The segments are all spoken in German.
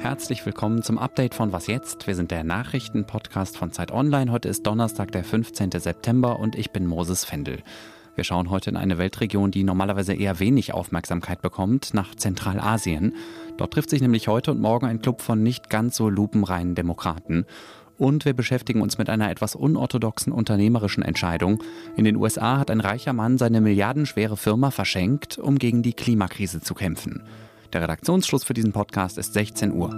Herzlich willkommen zum Update von Was jetzt? Wir sind der Nachrichtenpodcast von Zeit Online. Heute ist Donnerstag, der 15. September und ich bin Moses Fendel. Wir schauen heute in eine Weltregion, die normalerweise eher wenig Aufmerksamkeit bekommt, nach Zentralasien. Dort trifft sich nämlich heute und morgen ein Club von nicht ganz so lupenreinen Demokraten. Und wir beschäftigen uns mit einer etwas unorthodoxen unternehmerischen Entscheidung. In den USA hat ein reicher Mann seine milliardenschwere Firma verschenkt, um gegen die Klimakrise zu kämpfen. Der Redaktionsschluss für diesen Podcast ist 16 Uhr.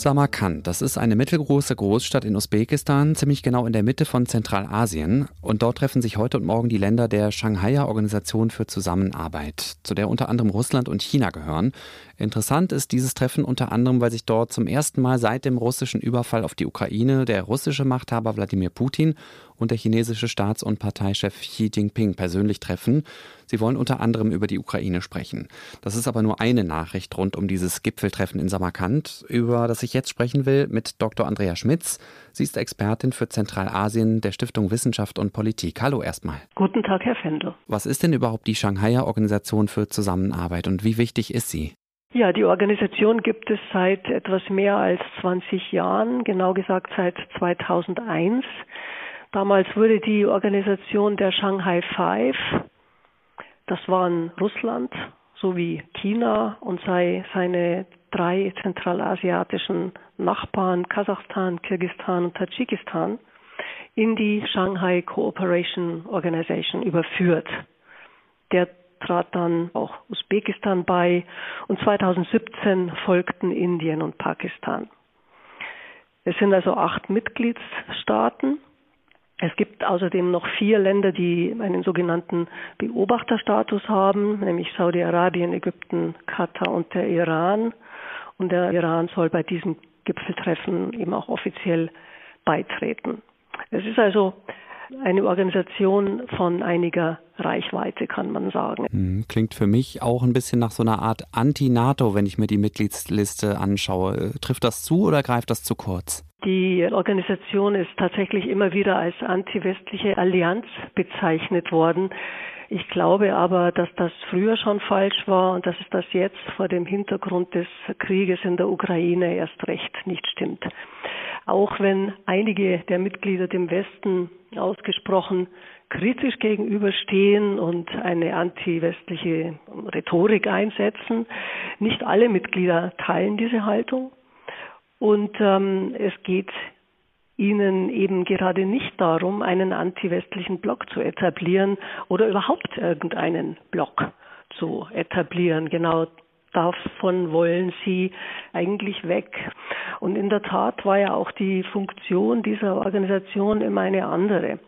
Samarkand, das ist eine mittelgroße Großstadt in Usbekistan, ziemlich genau in der Mitte von Zentralasien. Und dort treffen sich heute und morgen die Länder der Shanghaier Organisation für Zusammenarbeit, zu der unter anderem Russland und China gehören. Interessant ist dieses Treffen unter anderem, weil sich dort zum ersten Mal seit dem russischen Überfall auf die Ukraine der russische Machthaber Wladimir Putin und der chinesische Staats- und Parteichef Xi Jinping persönlich treffen. Sie wollen unter anderem über die Ukraine sprechen. Das ist aber nur eine Nachricht rund um dieses Gipfeltreffen in Samarkand, über das ich jetzt sprechen will mit Dr. Andrea Schmitz. Sie ist Expertin für Zentralasien der Stiftung Wissenschaft und Politik. Hallo erstmal. Guten Tag, Herr Fendel. Was ist denn überhaupt die Shanghaier Organisation für Zusammenarbeit und wie wichtig ist sie? Ja, die Organisation gibt es seit etwas mehr als 20 Jahren, genau gesagt seit 2001. Damals wurde die Organisation der Shanghai Five, das waren Russland sowie China und sei seine drei zentralasiatischen Nachbarn Kasachstan, Kirgistan und Tadschikistan in die Shanghai Cooperation Organization überführt. Der trat dann auch Usbekistan bei und 2017 folgten Indien und Pakistan. Es sind also acht Mitgliedsstaaten. Es gibt außerdem noch vier Länder, die einen sogenannten Beobachterstatus haben, nämlich Saudi-Arabien, Ägypten, Katar und der Iran. Und der Iran soll bei diesem Gipfeltreffen eben auch offiziell beitreten. Es ist also eine Organisation von einiger Reichweite, kann man sagen. Hm, klingt für mich auch ein bisschen nach so einer Art Anti-NATO, wenn ich mir die Mitgliedsliste anschaue. Trifft das zu oder greift das zu kurz? Die Organisation ist tatsächlich immer wieder als anti-westliche Allianz bezeichnet worden. Ich glaube aber, dass das früher schon falsch war und dass es das jetzt vor dem Hintergrund des Krieges in der Ukraine erst recht nicht stimmt. Auch wenn einige der Mitglieder dem Westen ausgesprochen kritisch gegenüberstehen und eine anti-westliche Rhetorik einsetzen. Nicht alle Mitglieder teilen diese Haltung. Und ähm, es geht ihnen eben gerade nicht darum, einen anti-westlichen Block zu etablieren oder überhaupt irgendeinen Block zu etablieren. Genau davon wollen sie eigentlich weg. Und in der Tat war ja auch die Funktion dieser Organisation immer eine andere.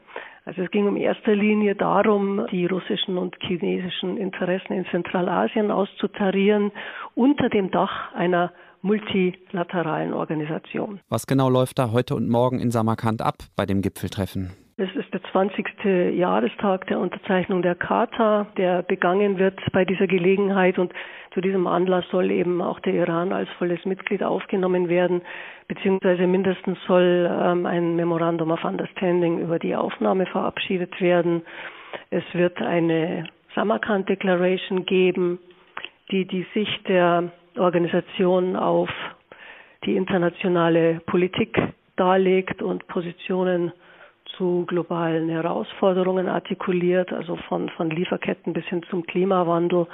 Also es ging in erster Linie darum, die russischen und chinesischen Interessen in Zentralasien auszutarieren unter dem Dach einer multilateralen Organisation. Was genau läuft da heute und morgen in Samarkand ab bei dem Gipfeltreffen? Es ist der 20. Jahrestag der Unterzeichnung der Charta, der begangen wird bei dieser Gelegenheit und zu diesem Anlass soll eben auch der Iran als volles Mitglied aufgenommen werden, beziehungsweise mindestens soll ähm, ein Memorandum of Understanding über die Aufnahme verabschiedet werden. Es wird eine Samarkand Declaration geben, die die Sicht der Organisation auf die internationale Politik darlegt und Positionen zu globalen Herausforderungen artikuliert, also von, von Lieferketten bis hin zum Klimawandel.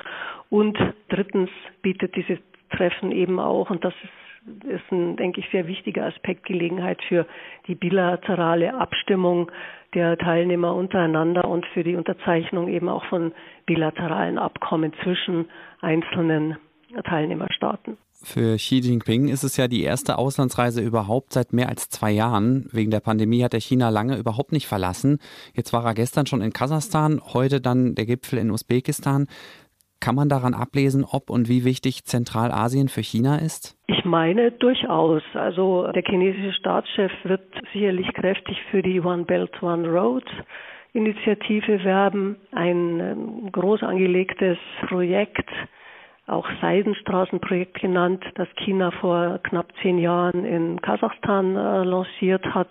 Und drittens bietet dieses Treffen eben auch, und das ist, ist ein, denke ich, sehr wichtiger Aspekt, Gelegenheit für die bilaterale Abstimmung der Teilnehmer untereinander und für die Unterzeichnung eben auch von bilateralen Abkommen zwischen einzelnen Teilnehmerstaaten. Für Xi Jinping ist es ja die erste Auslandsreise überhaupt seit mehr als zwei Jahren. Wegen der Pandemie hat er China lange überhaupt nicht verlassen. Jetzt war er gestern schon in Kasachstan, heute dann der Gipfel in Usbekistan. Kann man daran ablesen, ob und wie wichtig Zentralasien für China ist? Ich meine durchaus. Also der chinesische Staatschef wird sicherlich kräftig für die One Belt One Road Initiative werben, ein ähm, groß angelegtes Projekt, auch Seidenstraßenprojekt genannt, das China vor knapp zehn Jahren in Kasachstan äh, lanciert hat.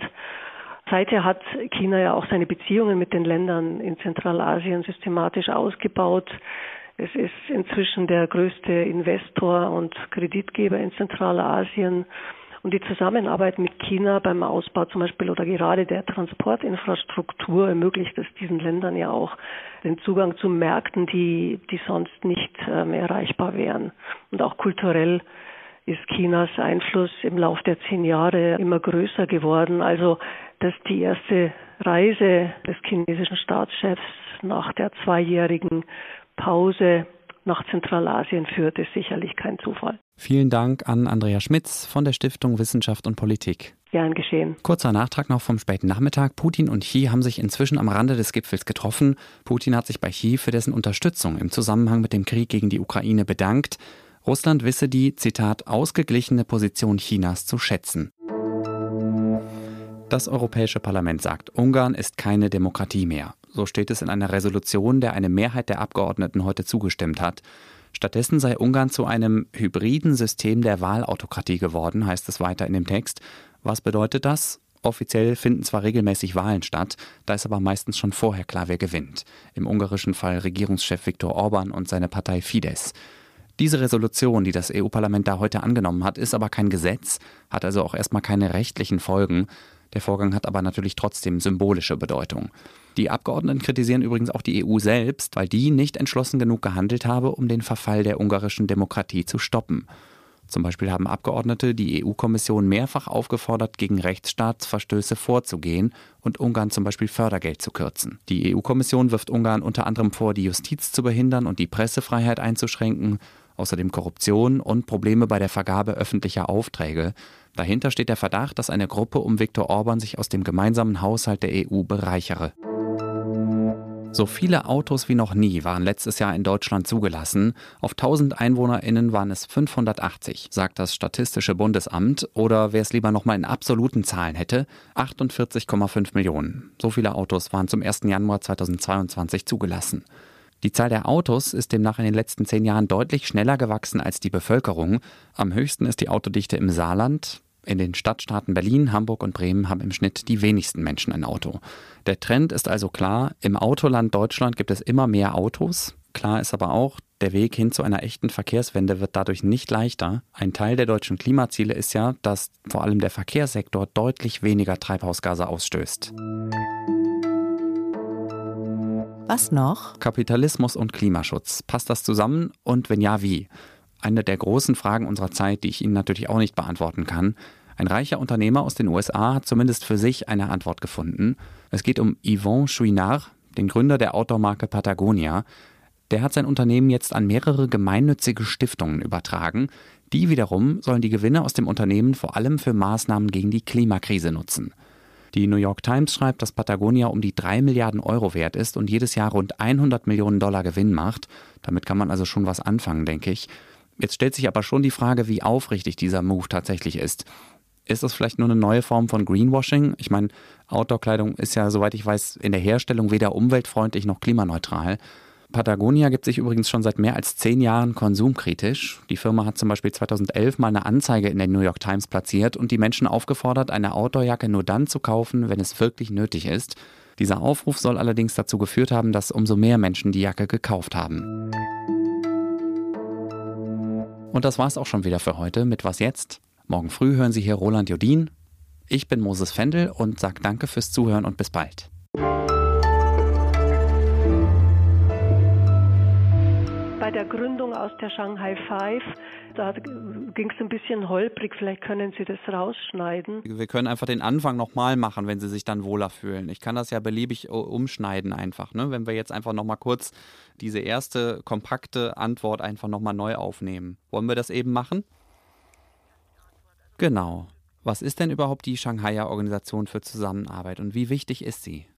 Seither hat China ja auch seine Beziehungen mit den Ländern in Zentralasien systematisch ausgebaut. Es ist inzwischen der größte Investor und Kreditgeber in Zentralasien. Und die Zusammenarbeit mit China beim Ausbau zum Beispiel oder gerade der Transportinfrastruktur ermöglicht es diesen Ländern ja auch den Zugang zu Märkten, die, die sonst nicht äh, mehr erreichbar wären. Und auch kulturell ist Chinas Einfluss im Laufe der zehn Jahre immer größer geworden. Also, dass die erste Reise des chinesischen Staatschefs nach der zweijährigen Pause nach Zentralasien führt, ist sicherlich kein Zufall. Vielen Dank an Andrea Schmitz von der Stiftung Wissenschaft und Politik. Gern geschehen. Kurzer Nachtrag noch vom späten Nachmittag. Putin und Xi haben sich inzwischen am Rande des Gipfels getroffen. Putin hat sich bei Xi für dessen Unterstützung im Zusammenhang mit dem Krieg gegen die Ukraine bedankt. Russland wisse die, Zitat, ausgeglichene Position Chinas zu schätzen. Das Europäische Parlament sagt, Ungarn ist keine Demokratie mehr. So steht es in einer Resolution, der eine Mehrheit der Abgeordneten heute zugestimmt hat. Stattdessen sei Ungarn zu einem hybriden System der Wahlautokratie geworden, heißt es weiter in dem Text. Was bedeutet das? Offiziell finden zwar regelmäßig Wahlen statt, da ist aber meistens schon vorher klar, wer gewinnt. Im ungarischen Fall Regierungschef Viktor Orban und seine Partei Fidesz. Diese Resolution, die das EU-Parlament da heute angenommen hat, ist aber kein Gesetz, hat also auch erstmal keine rechtlichen Folgen. Der Vorgang hat aber natürlich trotzdem symbolische Bedeutung. Die Abgeordneten kritisieren übrigens auch die EU selbst, weil die nicht entschlossen genug gehandelt habe, um den Verfall der ungarischen Demokratie zu stoppen. Zum Beispiel haben Abgeordnete die EU-Kommission mehrfach aufgefordert, gegen Rechtsstaatsverstöße vorzugehen und Ungarn zum Beispiel Fördergeld zu kürzen. Die EU-Kommission wirft Ungarn unter anderem vor, die Justiz zu behindern und die Pressefreiheit einzuschränken außerdem Korruption und Probleme bei der Vergabe öffentlicher Aufträge. Dahinter steht der Verdacht, dass eine Gruppe um Viktor Orban sich aus dem gemeinsamen Haushalt der EU bereichere. So viele Autos wie noch nie waren letztes Jahr in Deutschland zugelassen. Auf 1000 EinwohnerInnen waren es 580, sagt das Statistische Bundesamt. Oder wer es lieber nochmal in absoluten Zahlen hätte, 48,5 Millionen. So viele Autos waren zum 1. Januar 2022 zugelassen. Die Zahl der Autos ist demnach in den letzten zehn Jahren deutlich schneller gewachsen als die Bevölkerung. Am höchsten ist die Autodichte im Saarland. In den Stadtstaaten Berlin, Hamburg und Bremen haben im Schnitt die wenigsten Menschen ein Auto. Der Trend ist also klar, im Autoland Deutschland gibt es immer mehr Autos. Klar ist aber auch, der Weg hin zu einer echten Verkehrswende wird dadurch nicht leichter. Ein Teil der deutschen Klimaziele ist ja, dass vor allem der Verkehrssektor deutlich weniger Treibhausgase ausstößt. Was noch? Kapitalismus und Klimaschutz. Passt das zusammen und wenn ja, wie? Eine der großen Fragen unserer Zeit, die ich Ihnen natürlich auch nicht beantworten kann. Ein reicher Unternehmer aus den USA hat zumindest für sich eine Antwort gefunden. Es geht um Yvon Chouinard, den Gründer der Outdoor-Marke Patagonia. Der hat sein Unternehmen jetzt an mehrere gemeinnützige Stiftungen übertragen. Die wiederum sollen die Gewinne aus dem Unternehmen vor allem für Maßnahmen gegen die Klimakrise nutzen. Die New York Times schreibt, dass Patagonia um die 3 Milliarden Euro wert ist und jedes Jahr rund 100 Millionen Dollar Gewinn macht. Damit kann man also schon was anfangen, denke ich. Jetzt stellt sich aber schon die Frage, wie aufrichtig dieser Move tatsächlich ist. Ist das vielleicht nur eine neue Form von Greenwashing? Ich meine, Outdoor-Kleidung ist ja, soweit ich weiß, in der Herstellung weder umweltfreundlich noch klimaneutral. Patagonia gibt sich übrigens schon seit mehr als zehn Jahren konsumkritisch. Die Firma hat zum Beispiel 2011 mal eine Anzeige in der New York Times platziert und die Menschen aufgefordert, eine Outdoorjacke nur dann zu kaufen, wenn es wirklich nötig ist. Dieser Aufruf soll allerdings dazu geführt haben, dass umso mehr Menschen die Jacke gekauft haben. Und das war's auch schon wieder für heute mit Was jetzt? Morgen früh hören Sie hier Roland Jodin. Ich bin Moses Fendel und sage danke fürs Zuhören und bis bald. bei der Gründung aus der Shanghai Five, da ging es ein bisschen holprig. Vielleicht können Sie das rausschneiden. Wir können einfach den Anfang nochmal machen, wenn Sie sich dann wohler fühlen. Ich kann das ja beliebig umschneiden einfach. Ne? Wenn wir jetzt einfach nochmal kurz diese erste kompakte Antwort einfach nochmal neu aufnehmen. Wollen wir das eben machen? Genau. Was ist denn überhaupt die Shanghaier Organisation für Zusammenarbeit und wie wichtig ist sie?